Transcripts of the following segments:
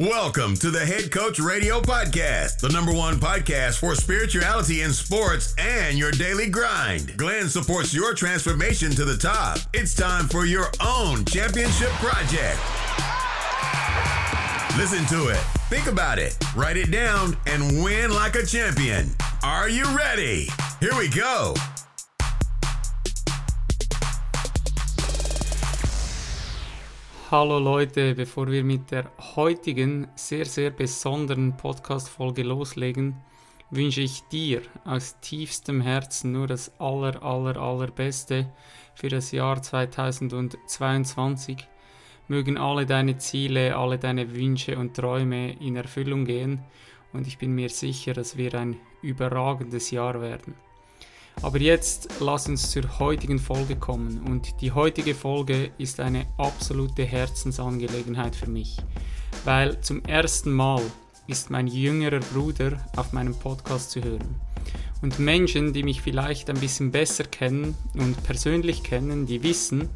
Welcome to the Head Coach Radio Podcast, the number one podcast for spirituality in sports and your daily grind. Glenn supports your transformation to the top. It's time for your own championship project. Listen to it, think about it, write it down, and win like a champion. Are you ready? Here we go. Hallo Leute, bevor wir mit der heutigen sehr, sehr besonderen Podcast-Folge loslegen, wünsche ich dir aus tiefstem Herzen nur das aller, aller, allerbeste für das Jahr 2022. Mögen alle deine Ziele, alle deine Wünsche und Träume in Erfüllung gehen und ich bin mir sicher, dass wir ein überragendes Jahr werden. Aber jetzt lass uns zur heutigen Folge kommen und die heutige Folge ist eine absolute Herzensangelegenheit für mich, weil zum ersten Mal ist mein jüngerer Bruder auf meinem Podcast zu hören. Und Menschen, die mich vielleicht ein bisschen besser kennen und persönlich kennen, die wissen,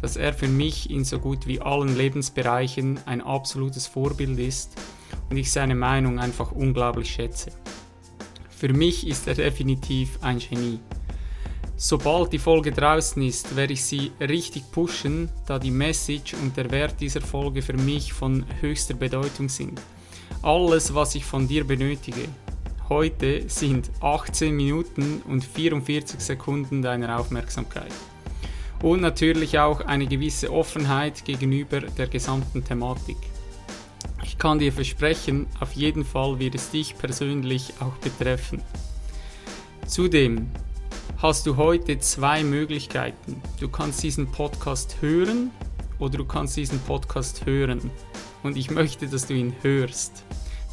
dass er für mich in so gut wie allen Lebensbereichen ein absolutes Vorbild ist und ich seine Meinung einfach unglaublich schätze. Für mich ist er definitiv ein Genie. Sobald die Folge draußen ist, werde ich sie richtig pushen, da die Message und der Wert dieser Folge für mich von höchster Bedeutung sind. Alles, was ich von dir benötige, heute sind 18 Minuten und 44 Sekunden deiner Aufmerksamkeit. Und natürlich auch eine gewisse Offenheit gegenüber der gesamten Thematik. Ich kann dir versprechen, auf jeden Fall wird es dich persönlich auch betreffen. Zudem hast du heute zwei Möglichkeiten. Du kannst diesen Podcast hören oder du kannst diesen Podcast hören. Und ich möchte, dass du ihn hörst.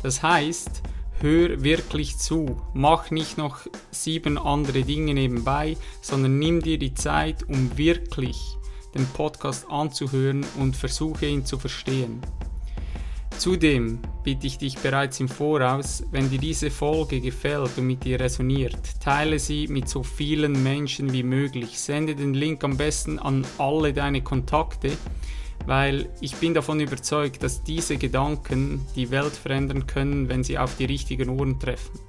Das heißt, hör wirklich zu. Mach nicht noch sieben andere Dinge nebenbei, sondern nimm dir die Zeit, um wirklich den Podcast anzuhören und versuche ihn zu verstehen. Zudem bitte ich dich bereits im Voraus, wenn dir diese Folge gefällt und mit dir resoniert, teile sie mit so vielen Menschen wie möglich. Sende den Link am besten an alle deine Kontakte, weil ich bin davon überzeugt, dass diese Gedanken die Welt verändern können, wenn sie auf die richtigen Ohren treffen.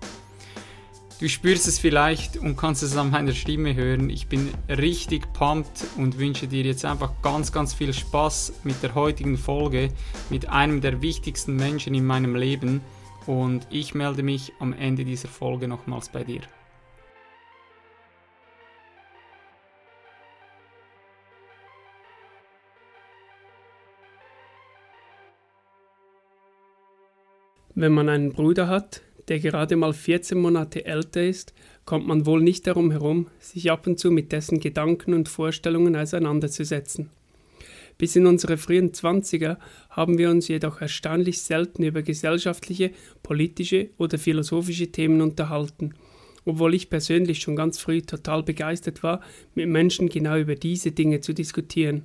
Du spürst es vielleicht und kannst es an meiner Stimme hören. Ich bin richtig pumped und wünsche dir jetzt einfach ganz, ganz viel Spaß mit der heutigen Folge mit einem der wichtigsten Menschen in meinem Leben. Und ich melde mich am Ende dieser Folge nochmals bei dir. Wenn man einen Bruder hat, der gerade mal 14 Monate älter ist, kommt man wohl nicht darum herum, sich ab und zu mit dessen Gedanken und Vorstellungen auseinanderzusetzen. Bis in unsere frühen Zwanziger haben wir uns jedoch erstaunlich selten über gesellschaftliche, politische oder philosophische Themen unterhalten, obwohl ich persönlich schon ganz früh total begeistert war, mit Menschen genau über diese Dinge zu diskutieren.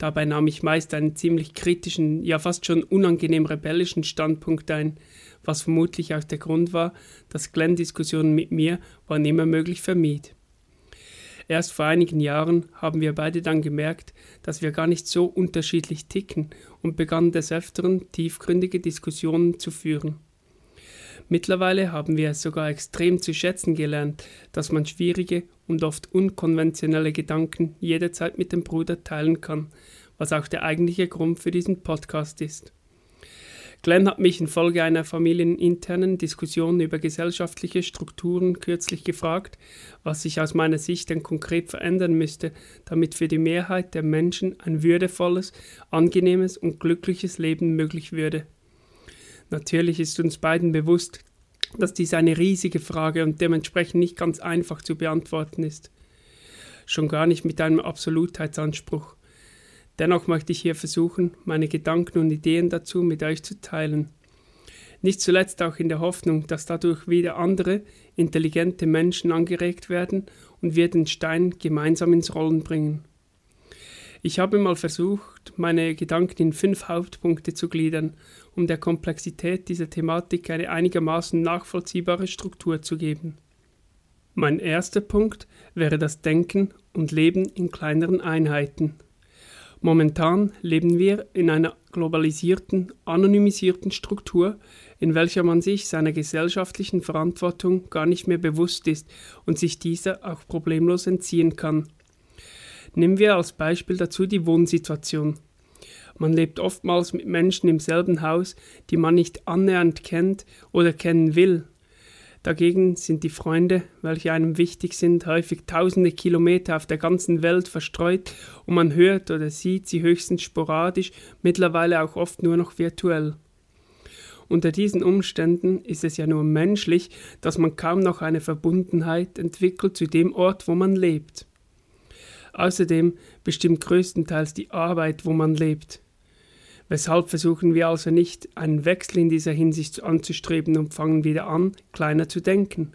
Dabei nahm ich meist einen ziemlich kritischen, ja fast schon unangenehm rebellischen Standpunkt ein, was vermutlich auch der Grund war, dass Glenn Diskussionen mit mir, wann immer möglich, vermied. Erst vor einigen Jahren haben wir beide dann gemerkt, dass wir gar nicht so unterschiedlich ticken und begannen des Öfteren tiefgründige Diskussionen zu führen. Mittlerweile haben wir es sogar extrem zu schätzen gelernt, dass man schwierige und oft unkonventionelle Gedanken jederzeit mit dem Bruder teilen kann, was auch der eigentliche Grund für diesen Podcast ist. Glenn hat mich infolge einer familieninternen Diskussion über gesellschaftliche Strukturen kürzlich gefragt, was sich aus meiner Sicht denn konkret verändern müsste, damit für die Mehrheit der Menschen ein würdevolles, angenehmes und glückliches Leben möglich würde. Natürlich ist uns beiden bewusst, dass dies eine riesige Frage und dementsprechend nicht ganz einfach zu beantworten ist. Schon gar nicht mit einem Absolutheitsanspruch. Dennoch möchte ich hier versuchen, meine Gedanken und Ideen dazu mit euch zu teilen. Nicht zuletzt auch in der Hoffnung, dass dadurch wieder andere, intelligente Menschen angeregt werden und wir den Stein gemeinsam ins Rollen bringen. Ich habe mal versucht, meine Gedanken in fünf Hauptpunkte zu gliedern, um der Komplexität dieser Thematik eine einigermaßen nachvollziehbare Struktur zu geben. Mein erster Punkt wäre das Denken und Leben in kleineren Einheiten. Momentan leben wir in einer globalisierten, anonymisierten Struktur, in welcher man sich seiner gesellschaftlichen Verantwortung gar nicht mehr bewusst ist und sich dieser auch problemlos entziehen kann. Nehmen wir als Beispiel dazu die Wohnsituation. Man lebt oftmals mit Menschen im selben Haus, die man nicht annähernd kennt oder kennen will. Dagegen sind die Freunde, welche einem wichtig sind, häufig tausende Kilometer auf der ganzen Welt verstreut und man hört oder sieht sie höchstens sporadisch, mittlerweile auch oft nur noch virtuell. Unter diesen Umständen ist es ja nur menschlich, dass man kaum noch eine Verbundenheit entwickelt zu dem Ort, wo man lebt. Außerdem bestimmt größtenteils die Arbeit, wo man lebt. Weshalb versuchen wir also nicht, einen Wechsel in dieser Hinsicht anzustreben und fangen wieder an, kleiner zu denken?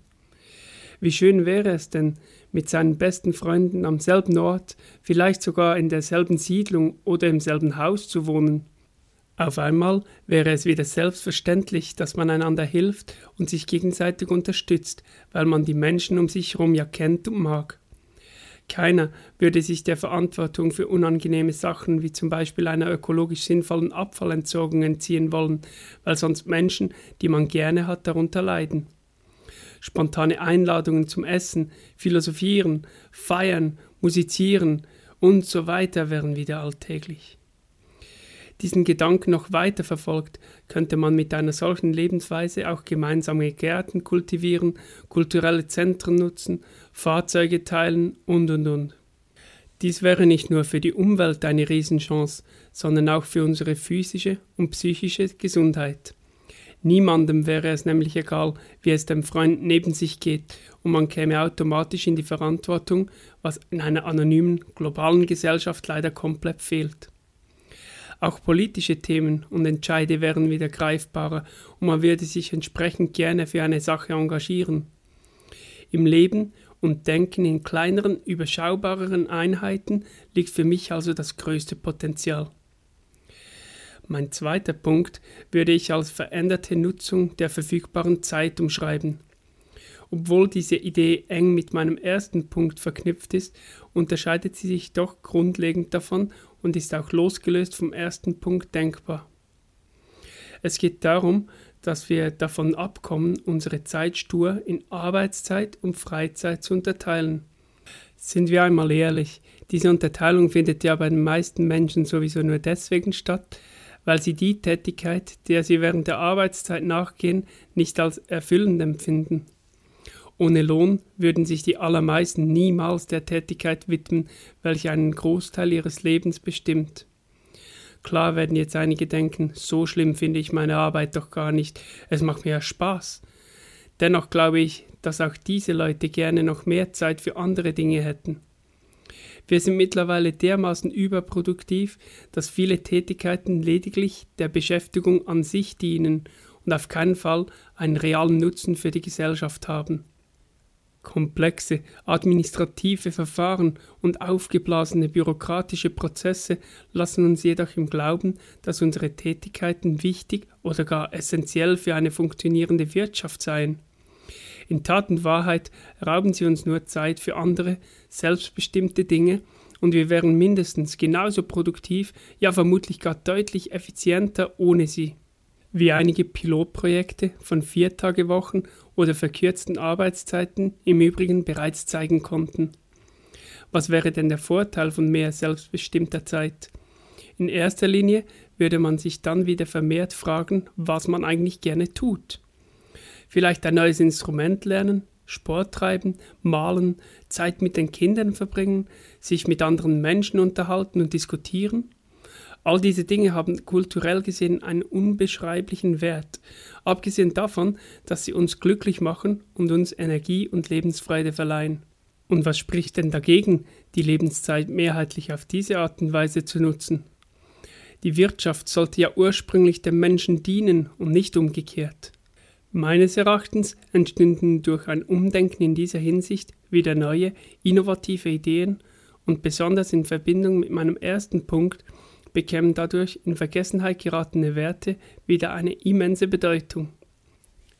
Wie schön wäre es denn, mit seinen besten Freunden am selben Ort, vielleicht sogar in derselben Siedlung oder im selben Haus zu wohnen. Auf einmal wäre es wieder selbstverständlich, dass man einander hilft und sich gegenseitig unterstützt, weil man die Menschen um sich herum ja kennt und mag. Keiner würde sich der Verantwortung für unangenehme Sachen wie zum Beispiel einer ökologisch sinnvollen Abfallentsorgung entziehen wollen, weil sonst Menschen, die man gerne hat, darunter leiden. Spontane Einladungen zum Essen, Philosophieren, Feiern, Musizieren und so weiter wären wieder alltäglich diesen Gedanken noch weiter verfolgt, könnte man mit einer solchen Lebensweise auch gemeinsame Gärten kultivieren, kulturelle Zentren nutzen, Fahrzeuge teilen und und und. Dies wäre nicht nur für die Umwelt eine Riesenchance, sondern auch für unsere physische und psychische Gesundheit. Niemandem wäre es nämlich egal, wie es dem Freund neben sich geht, und man käme automatisch in die Verantwortung, was in einer anonymen, globalen Gesellschaft leider komplett fehlt. Auch politische Themen und Entscheide wären wieder greifbarer und man würde sich entsprechend gerne für eine Sache engagieren. Im Leben und Denken in kleineren, überschaubareren Einheiten liegt für mich also das größte Potenzial. Mein zweiter Punkt würde ich als veränderte Nutzung der verfügbaren Zeit umschreiben. Obwohl diese Idee eng mit meinem ersten Punkt verknüpft ist, unterscheidet sie sich doch grundlegend davon und ist auch losgelöst vom ersten Punkt denkbar. Es geht darum, dass wir davon abkommen, unsere Zeit stur in Arbeitszeit und Freizeit zu unterteilen. Sind wir einmal ehrlich, diese Unterteilung findet ja bei den meisten Menschen sowieso nur deswegen statt, weil sie die Tätigkeit, der sie während der Arbeitszeit nachgehen, nicht als erfüllend empfinden. Ohne Lohn würden sich die allermeisten niemals der Tätigkeit widmen, welche einen Großteil ihres Lebens bestimmt. Klar werden jetzt einige denken, so schlimm finde ich meine Arbeit doch gar nicht, es macht mir ja Spaß. Dennoch glaube ich, dass auch diese Leute gerne noch mehr Zeit für andere Dinge hätten. Wir sind mittlerweile dermaßen überproduktiv, dass viele Tätigkeiten lediglich der Beschäftigung an sich dienen und auf keinen Fall einen realen Nutzen für die Gesellschaft haben. Komplexe administrative Verfahren und aufgeblasene bürokratische Prozesse lassen uns jedoch im Glauben, dass unsere Tätigkeiten wichtig oder gar essentiell für eine funktionierende Wirtschaft seien. In Tat und Wahrheit rauben sie uns nur Zeit für andere, selbstbestimmte Dinge, und wir wären mindestens genauso produktiv, ja vermutlich gar deutlich effizienter ohne sie wie einige Pilotprojekte von Viertagewochen oder verkürzten Arbeitszeiten im Übrigen bereits zeigen konnten. Was wäre denn der Vorteil von mehr selbstbestimmter Zeit? In erster Linie würde man sich dann wieder vermehrt fragen, was man eigentlich gerne tut. Vielleicht ein neues Instrument lernen, Sport treiben, malen, Zeit mit den Kindern verbringen, sich mit anderen Menschen unterhalten und diskutieren? All diese Dinge haben kulturell gesehen einen unbeschreiblichen Wert, abgesehen davon, dass sie uns glücklich machen und uns Energie und Lebensfreude verleihen. Und was spricht denn dagegen, die Lebenszeit mehrheitlich auf diese Art und Weise zu nutzen? Die Wirtschaft sollte ja ursprünglich dem Menschen dienen und nicht umgekehrt. Meines Erachtens entstünden durch ein Umdenken in dieser Hinsicht wieder neue, innovative Ideen und besonders in Verbindung mit meinem ersten Punkt bekämen dadurch in Vergessenheit geratene Werte wieder eine immense Bedeutung.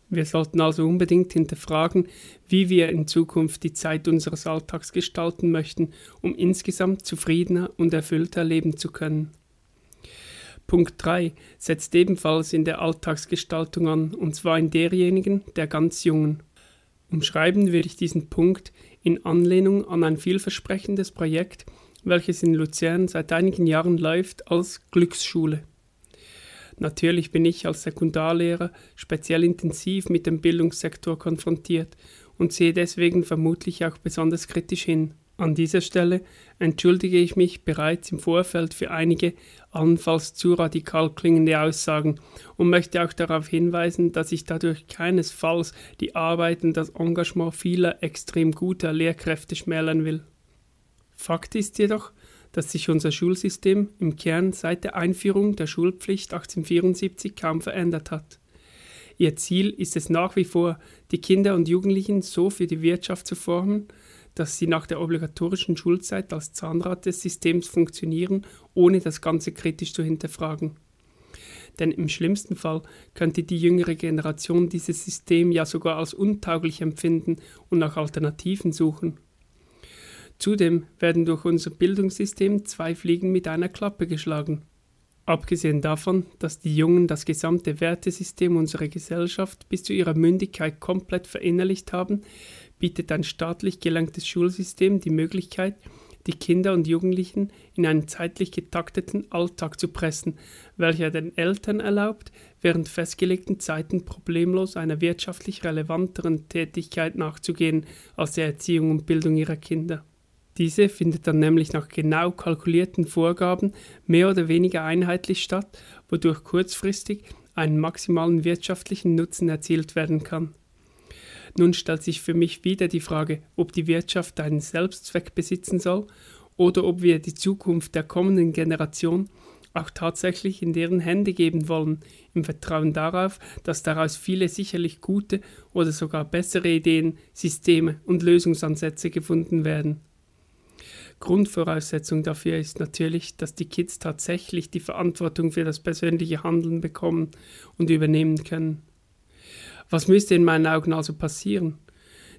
Wir sollten also unbedingt hinterfragen, wie wir in Zukunft die Zeit unseres Alltags gestalten möchten, um insgesamt zufriedener und erfüllter leben zu können. Punkt 3 setzt ebenfalls in der Alltagsgestaltung an, und zwar in derjenigen der ganz Jungen. Umschreiben würde ich diesen Punkt in Anlehnung an ein vielversprechendes Projekt, welches in Luzern seit einigen Jahren läuft als Glücksschule. Natürlich bin ich als Sekundarlehrer speziell intensiv mit dem Bildungssektor konfrontiert und sehe deswegen vermutlich auch besonders kritisch hin. An dieser Stelle entschuldige ich mich bereits im Vorfeld für einige allenfalls zu radikal klingende Aussagen und möchte auch darauf hinweisen, dass ich dadurch keinesfalls die Arbeit und das Engagement vieler extrem guter Lehrkräfte schmälern will. Fakt ist jedoch, dass sich unser Schulsystem im Kern seit der Einführung der Schulpflicht 1874 kaum verändert hat. Ihr Ziel ist es nach wie vor, die Kinder und Jugendlichen so für die Wirtschaft zu formen, dass sie nach der obligatorischen Schulzeit als Zahnrad des Systems funktionieren, ohne das Ganze kritisch zu hinterfragen. Denn im schlimmsten Fall könnte die jüngere Generation dieses System ja sogar als untauglich empfinden und nach Alternativen suchen. Zudem werden durch unser Bildungssystem zwei Fliegen mit einer Klappe geschlagen. Abgesehen davon, dass die Jungen das gesamte Wertesystem unserer Gesellschaft bis zu ihrer Mündigkeit komplett verinnerlicht haben, bietet ein staatlich gelenktes Schulsystem die Möglichkeit, die Kinder und Jugendlichen in einen zeitlich getakteten Alltag zu pressen, welcher den Eltern erlaubt, während festgelegten Zeiten problemlos einer wirtschaftlich relevanteren Tätigkeit nachzugehen als der Erziehung und Bildung ihrer Kinder. Diese findet dann nämlich nach genau kalkulierten Vorgaben mehr oder weniger einheitlich statt, wodurch kurzfristig einen maximalen wirtschaftlichen Nutzen erzielt werden kann. Nun stellt sich für mich wieder die Frage, ob die Wirtschaft einen Selbstzweck besitzen soll oder ob wir die Zukunft der kommenden Generation auch tatsächlich in deren Hände geben wollen, im Vertrauen darauf, dass daraus viele sicherlich gute oder sogar bessere Ideen, Systeme und Lösungsansätze gefunden werden. Grundvoraussetzung dafür ist natürlich, dass die Kids tatsächlich die Verantwortung für das persönliche Handeln bekommen und übernehmen können. Was müsste in meinen Augen also passieren?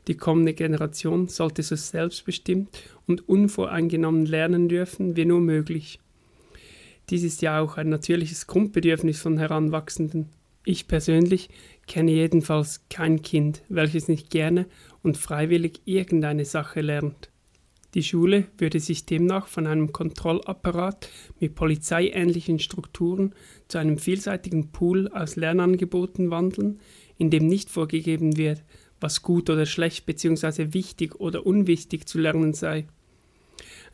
Die kommende Generation sollte so selbstbestimmt und unvoreingenommen lernen dürfen wie nur möglich. Dies ist ja auch ein natürliches Grundbedürfnis von Heranwachsenden. Ich persönlich kenne jedenfalls kein Kind, welches nicht gerne und freiwillig irgendeine Sache lernt. Die Schule würde sich demnach von einem Kontrollapparat mit polizeiähnlichen Strukturen zu einem vielseitigen Pool aus Lernangeboten wandeln, in dem nicht vorgegeben wird, was gut oder schlecht bzw. wichtig oder unwichtig zu lernen sei.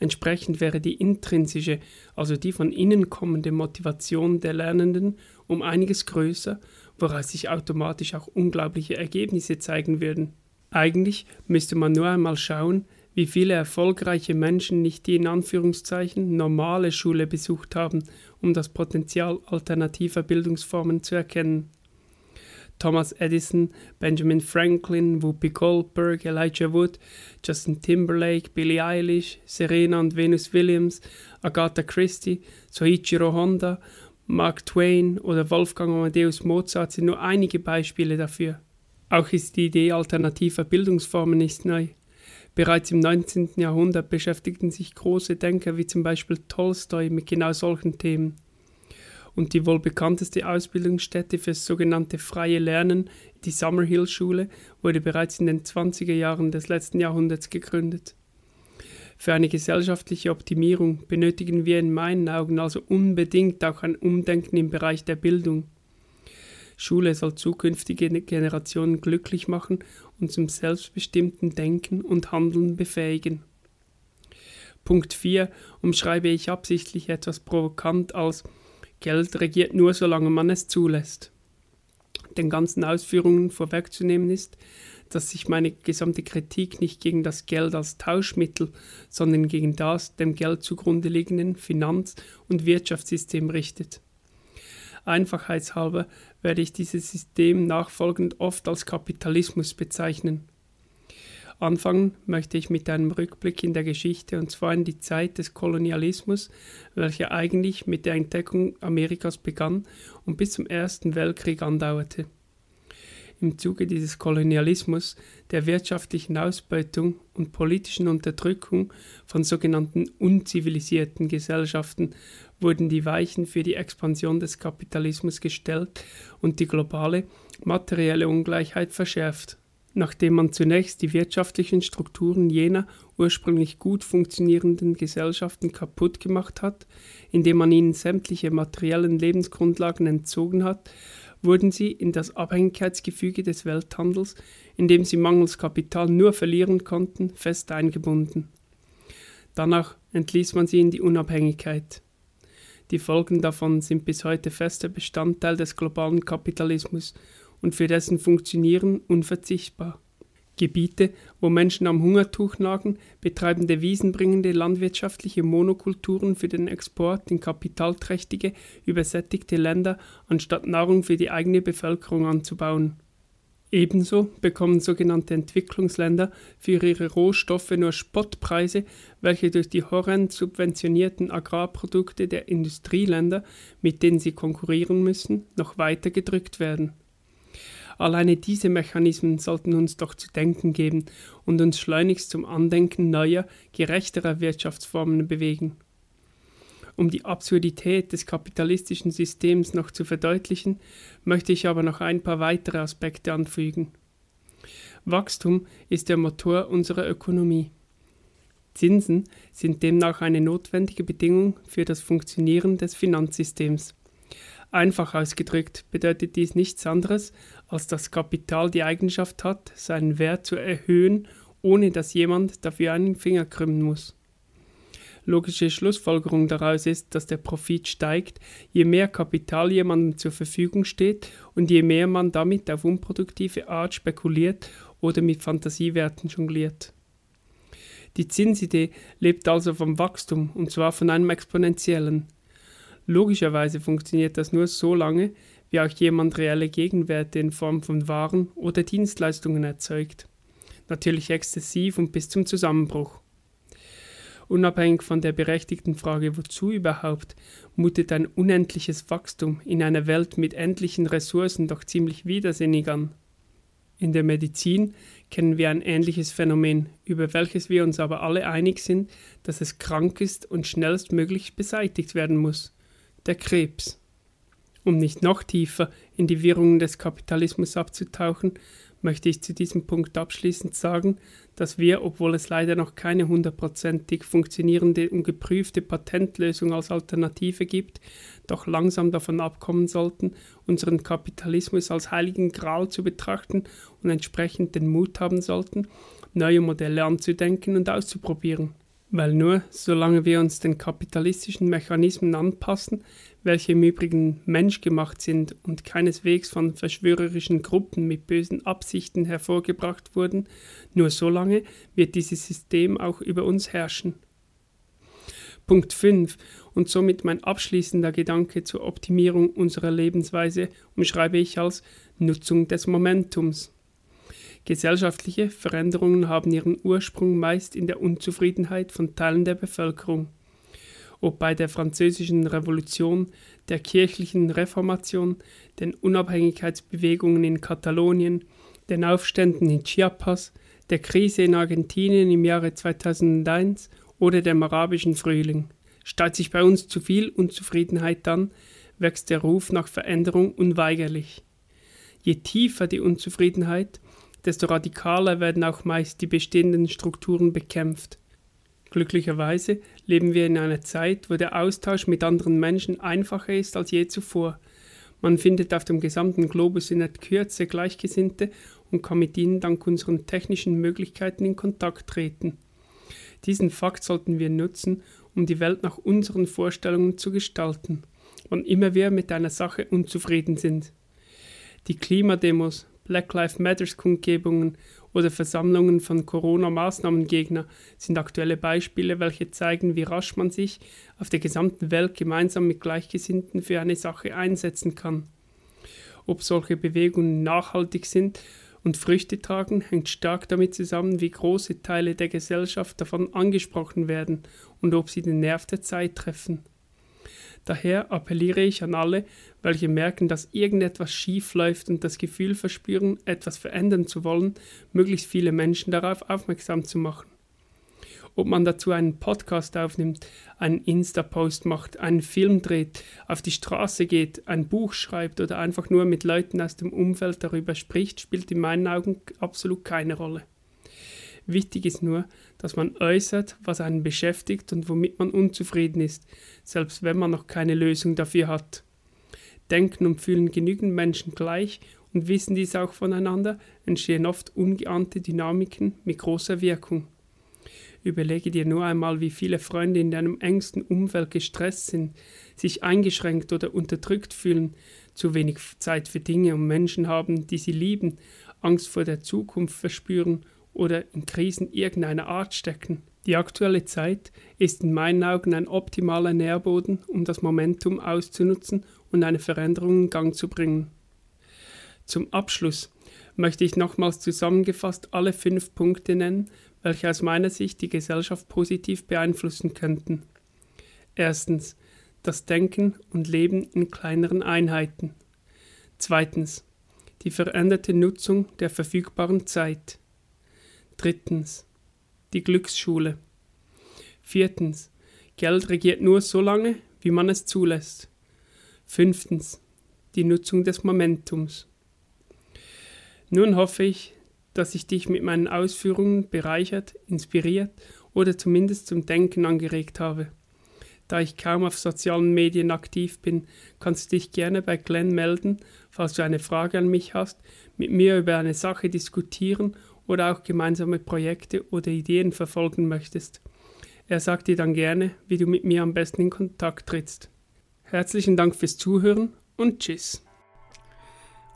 Entsprechend wäre die intrinsische, also die von innen kommende Motivation der Lernenden um einiges größer, woraus sich automatisch auch unglaubliche Ergebnisse zeigen würden. Eigentlich müsste man nur einmal schauen, wie viele erfolgreiche Menschen nicht die in Anführungszeichen normale Schule besucht haben, um das Potenzial alternativer Bildungsformen zu erkennen. Thomas Edison, Benjamin Franklin, Whoopi Goldberg, Elijah Wood, Justin Timberlake, Billie Eilish, Serena und Venus Williams, Agatha Christie, Soichiro Honda, Mark Twain oder Wolfgang Amadeus Mozart sind nur einige Beispiele dafür. Auch ist die Idee alternativer Bildungsformen nicht neu. Bereits im 19. Jahrhundert beschäftigten sich große Denker wie zum Beispiel Tolstoi mit genau solchen Themen und die wohl bekannteste Ausbildungsstätte fürs sogenannte freie Lernen, die Summerhill Schule, wurde bereits in den 20er Jahren des letzten Jahrhunderts gegründet. Für eine gesellschaftliche Optimierung benötigen wir in meinen Augen also unbedingt auch ein Umdenken im Bereich der Bildung. Schule soll zukünftige Generationen glücklich machen und zum selbstbestimmten Denken und Handeln befähigen. Punkt 4 umschreibe ich absichtlich etwas provokant als Geld regiert nur, solange man es zulässt. Den ganzen Ausführungen vorwegzunehmen ist, dass sich meine gesamte Kritik nicht gegen das Geld als Tauschmittel, sondern gegen das dem Geld zugrunde liegenden Finanz- und Wirtschaftssystem richtet. Einfachheitshalber werde ich dieses System nachfolgend oft als Kapitalismus bezeichnen. Anfangen möchte ich mit einem Rückblick in der Geschichte und zwar in die Zeit des Kolonialismus, welcher eigentlich mit der Entdeckung Amerikas begann und bis zum Ersten Weltkrieg andauerte. im Zuge dieses Kolonialismus, der wirtschaftlichen Ausbeutung und politischen Unterdrückung von sogenannten unzivilisierten Gesellschaften wurden die Weichen für die Expansion des Kapitalismus gestellt und die globale materielle Ungleichheit verschärft. Nachdem man zunächst die wirtschaftlichen Strukturen jener ursprünglich gut funktionierenden Gesellschaften kaputt gemacht hat, indem man ihnen sämtliche materiellen Lebensgrundlagen entzogen hat, wurden sie in das Abhängigkeitsgefüge des Welthandels, in dem sie mangels Kapital nur verlieren konnten, fest eingebunden. Danach entließ man sie in die Unabhängigkeit. Die Folgen davon sind bis heute fester Bestandteil des globalen Kapitalismus und für dessen Funktionieren unverzichtbar. Gebiete, wo Menschen am Hungertuch nagen, betreiben devisenbringende landwirtschaftliche Monokulturen für den Export in kapitalträchtige, übersättigte Länder, anstatt Nahrung für die eigene Bevölkerung anzubauen. Ebenso bekommen sogenannte Entwicklungsländer für ihre Rohstoffe nur Spottpreise, welche durch die horrend subventionierten Agrarprodukte der Industrieländer, mit denen sie konkurrieren müssen, noch weiter gedrückt werden. Alleine diese Mechanismen sollten uns doch zu denken geben und uns schleunigst zum Andenken neuer, gerechterer Wirtschaftsformen bewegen. Um die Absurdität des kapitalistischen Systems noch zu verdeutlichen, möchte ich aber noch ein paar weitere Aspekte anfügen. Wachstum ist der Motor unserer Ökonomie. Zinsen sind demnach eine notwendige Bedingung für das Funktionieren des Finanzsystems. Einfach ausgedrückt bedeutet dies nichts anderes, als dass Kapital die Eigenschaft hat, seinen Wert zu erhöhen, ohne dass jemand dafür einen Finger krümmen muss. Logische Schlussfolgerung daraus ist, dass der Profit steigt, je mehr Kapital jemandem zur Verfügung steht und je mehr man damit auf unproduktive Art spekuliert oder mit Fantasiewerten jongliert. Die Zinsidee lebt also vom Wachstum und zwar von einem exponentiellen. Logischerweise funktioniert das nur so lange, wie auch jemand reelle Gegenwerte in Form von Waren oder Dienstleistungen erzeugt. Natürlich exzessiv und bis zum Zusammenbruch. Unabhängig von der berechtigten Frage, wozu überhaupt, mutet ein unendliches Wachstum in einer Welt mit endlichen Ressourcen doch ziemlich widersinnig an. In der Medizin kennen wir ein ähnliches Phänomen, über welches wir uns aber alle einig sind, dass es krank ist und schnellstmöglich beseitigt werden muss der Krebs. Um nicht noch tiefer in die Wirrungen des Kapitalismus abzutauchen, möchte ich zu diesem Punkt abschließend sagen, dass wir, obwohl es leider noch keine hundertprozentig funktionierende und geprüfte Patentlösung als Alternative gibt, doch langsam davon abkommen sollten, unseren Kapitalismus als heiligen Gral zu betrachten und entsprechend den Mut haben sollten, neue Modelle anzudenken und auszuprobieren. Weil nur solange wir uns den kapitalistischen Mechanismen anpassen, welche im Übrigen menschgemacht sind und keineswegs von verschwörerischen Gruppen mit bösen Absichten hervorgebracht wurden, nur solange wird dieses System auch über uns herrschen. Punkt 5 und somit mein abschließender Gedanke zur Optimierung unserer Lebensweise umschreibe ich als Nutzung des Momentums. Gesellschaftliche Veränderungen haben ihren Ursprung meist in der Unzufriedenheit von Teilen der Bevölkerung. Ob bei der Französischen Revolution, der kirchlichen Reformation, den Unabhängigkeitsbewegungen in Katalonien, den Aufständen in Chiapas, der Krise in Argentinien im Jahre 2001 oder dem arabischen Frühling. Staut sich bei uns zu viel Unzufriedenheit an, wächst der Ruf nach Veränderung unweigerlich. Je tiefer die Unzufriedenheit, desto radikaler werden auch meist die bestehenden Strukturen bekämpft. Glücklicherweise leben wir in einer Zeit, wo der Austausch mit anderen Menschen einfacher ist als je zuvor. Man findet auf dem gesamten Globus in der Kürze Gleichgesinnte und kann mit ihnen dank unseren technischen Möglichkeiten in Kontakt treten. Diesen Fakt sollten wir nutzen, um die Welt nach unseren Vorstellungen zu gestalten, wann immer wir mit einer Sache unzufrieden sind. Die Klimademos, Black Lives Matters Kundgebungen oder Versammlungen von Corona-Maßnahmengegner sind aktuelle Beispiele, welche zeigen, wie rasch man sich auf der gesamten Welt gemeinsam mit Gleichgesinnten für eine Sache einsetzen kann. Ob solche Bewegungen nachhaltig sind und Früchte tragen, hängt stark damit zusammen, wie große Teile der Gesellschaft davon angesprochen werden und ob sie den Nerv der Zeit treffen. Daher appelliere ich an alle, welche merken, dass irgendetwas schief läuft und das Gefühl verspüren, etwas verändern zu wollen, möglichst viele Menschen darauf aufmerksam zu machen. Ob man dazu einen Podcast aufnimmt, einen Insta-Post macht, einen Film dreht, auf die Straße geht, ein Buch schreibt oder einfach nur mit Leuten aus dem Umfeld darüber spricht, spielt in meinen Augen absolut keine Rolle. Wichtig ist nur, dass man äußert, was einen beschäftigt und womit man unzufrieden ist, selbst wenn man noch keine Lösung dafür hat. Denken und fühlen genügend Menschen gleich und wissen dies auch voneinander, entstehen oft ungeahnte Dynamiken mit großer Wirkung. Überlege dir nur einmal, wie viele Freunde in deinem engsten Umfeld gestresst sind, sich eingeschränkt oder unterdrückt fühlen, zu wenig Zeit für Dinge und Menschen haben, die sie lieben, Angst vor der Zukunft verspüren oder in Krisen irgendeiner Art stecken. Die aktuelle Zeit ist in meinen Augen ein optimaler Nährboden, um das Momentum auszunutzen und eine Veränderung in Gang zu bringen. Zum Abschluss möchte ich nochmals zusammengefasst alle fünf Punkte nennen, welche aus meiner Sicht die Gesellschaft positiv beeinflussen könnten. Erstens das Denken und Leben in kleineren Einheiten. Zweitens die veränderte Nutzung der verfügbaren Zeit. Drittens die Glücksschule. Viertens Geld regiert nur so lange, wie man es zulässt. Fünftens die Nutzung des Momentums. Nun hoffe ich, dass ich dich mit meinen Ausführungen bereichert, inspiriert oder zumindest zum Denken angeregt habe. Da ich kaum auf sozialen Medien aktiv bin, kannst du dich gerne bei Glenn melden, falls du eine Frage an mich hast, mit mir über eine Sache diskutieren oder auch gemeinsame Projekte oder Ideen verfolgen möchtest. Er sagt dir dann gerne, wie du mit mir am besten in Kontakt trittst. Herzlichen Dank fürs Zuhören und Tschüss.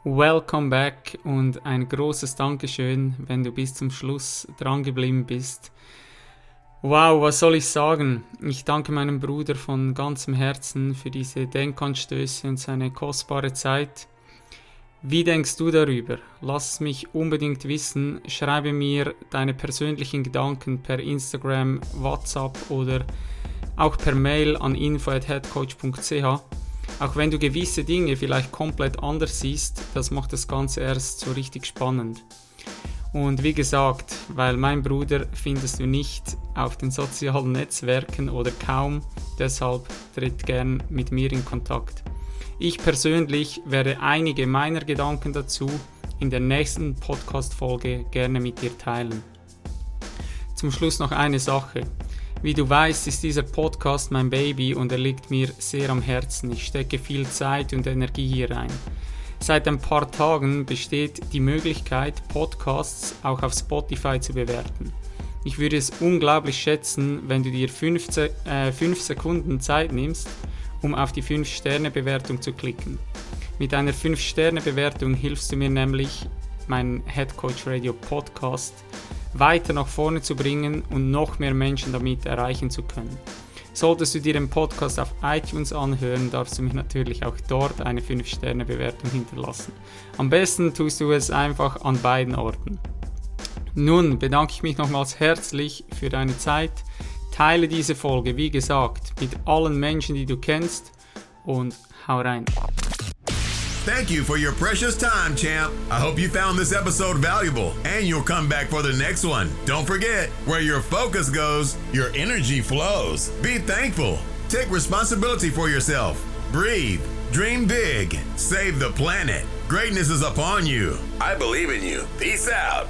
Welcome back und ein großes Dankeschön, wenn du bis zum Schluss dran geblieben bist. Wow, was soll ich sagen? Ich danke meinem Bruder von ganzem Herzen für diese Denkanstöße und seine kostbare Zeit. Wie denkst du darüber? Lass es mich unbedingt wissen. Schreibe mir deine persönlichen Gedanken per Instagram, WhatsApp oder auch per Mail an info@headcoach.ch. Auch wenn du gewisse Dinge vielleicht komplett anders siehst, das macht das Ganze erst so richtig spannend. Und wie gesagt, weil mein Bruder findest du nicht auf den sozialen Netzwerken oder kaum, deshalb tritt gern mit mir in Kontakt. Ich persönlich werde einige meiner Gedanken dazu in der nächsten Podcast-Folge gerne mit dir teilen. Zum Schluss noch eine Sache. Wie du weißt, ist dieser Podcast mein Baby und er liegt mir sehr am Herzen. Ich stecke viel Zeit und Energie hier rein. Seit ein paar Tagen besteht die Möglichkeit, Podcasts auch auf Spotify zu bewerten. Ich würde es unglaublich schätzen, wenn du dir 5 äh, Sekunden Zeit nimmst, um auf die 5-Sterne-Bewertung zu klicken. Mit einer 5-Sterne-Bewertung hilfst du mir nämlich, meinen Head Coach Radio Podcast weiter nach vorne zu bringen und noch mehr Menschen damit erreichen zu können. Solltest du dir den Podcast auf iTunes anhören, darfst du mir natürlich auch dort eine 5-Sterne-Bewertung hinterlassen. Am besten tust du es einfach an beiden Orten. Nun bedanke ich mich nochmals herzlich für deine Zeit. Teile diese Folge, wie gesagt, mit allen Menschen, die du kennst und hau rein. Thank you for your precious time, champ. I hope you found this episode valuable and you'll come back for the next one. Don't forget, where your focus goes, your energy flows. Be thankful. Take responsibility for yourself. Breathe. Dream big. Save the planet. Greatness is upon you. I believe in you. Peace out.